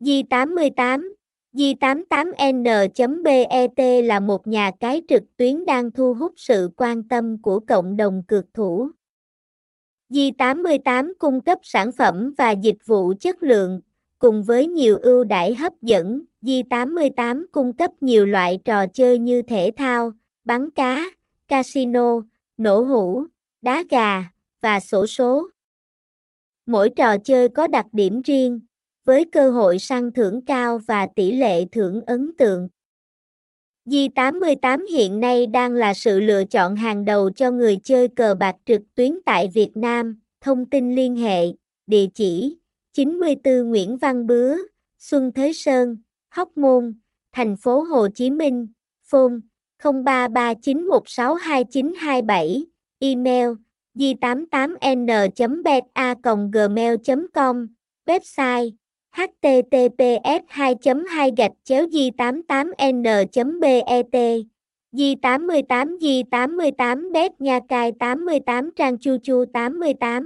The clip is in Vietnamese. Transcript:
Di88 Di88n.bet là một nhà cái trực tuyến đang thu hút sự quan tâm của cộng đồng cược thủ. Di88 cung cấp sản phẩm và dịch vụ chất lượng, cùng với nhiều ưu đãi hấp dẫn. Di88 cung cấp nhiều loại trò chơi như thể thao, bắn cá, casino, nổ hũ, đá gà và sổ số. Mỗi trò chơi có đặc điểm riêng, với cơ hội săn thưởng cao và tỷ lệ thưởng ấn tượng. Di88 hiện nay đang là sự lựa chọn hàng đầu cho người chơi cờ bạc trực tuyến tại Việt Nam. Thông tin liên hệ, địa chỉ 94 Nguyễn Văn Bứa, Xuân Thới Sơn, Hóc Môn, thành phố Hồ Chí Minh, phone 0339162927, email di88n.beta.gmail.com, website https 2 2 gạch chéo di 88 n bet di 88 di 88 bet nha cai 88 trang chu chu 88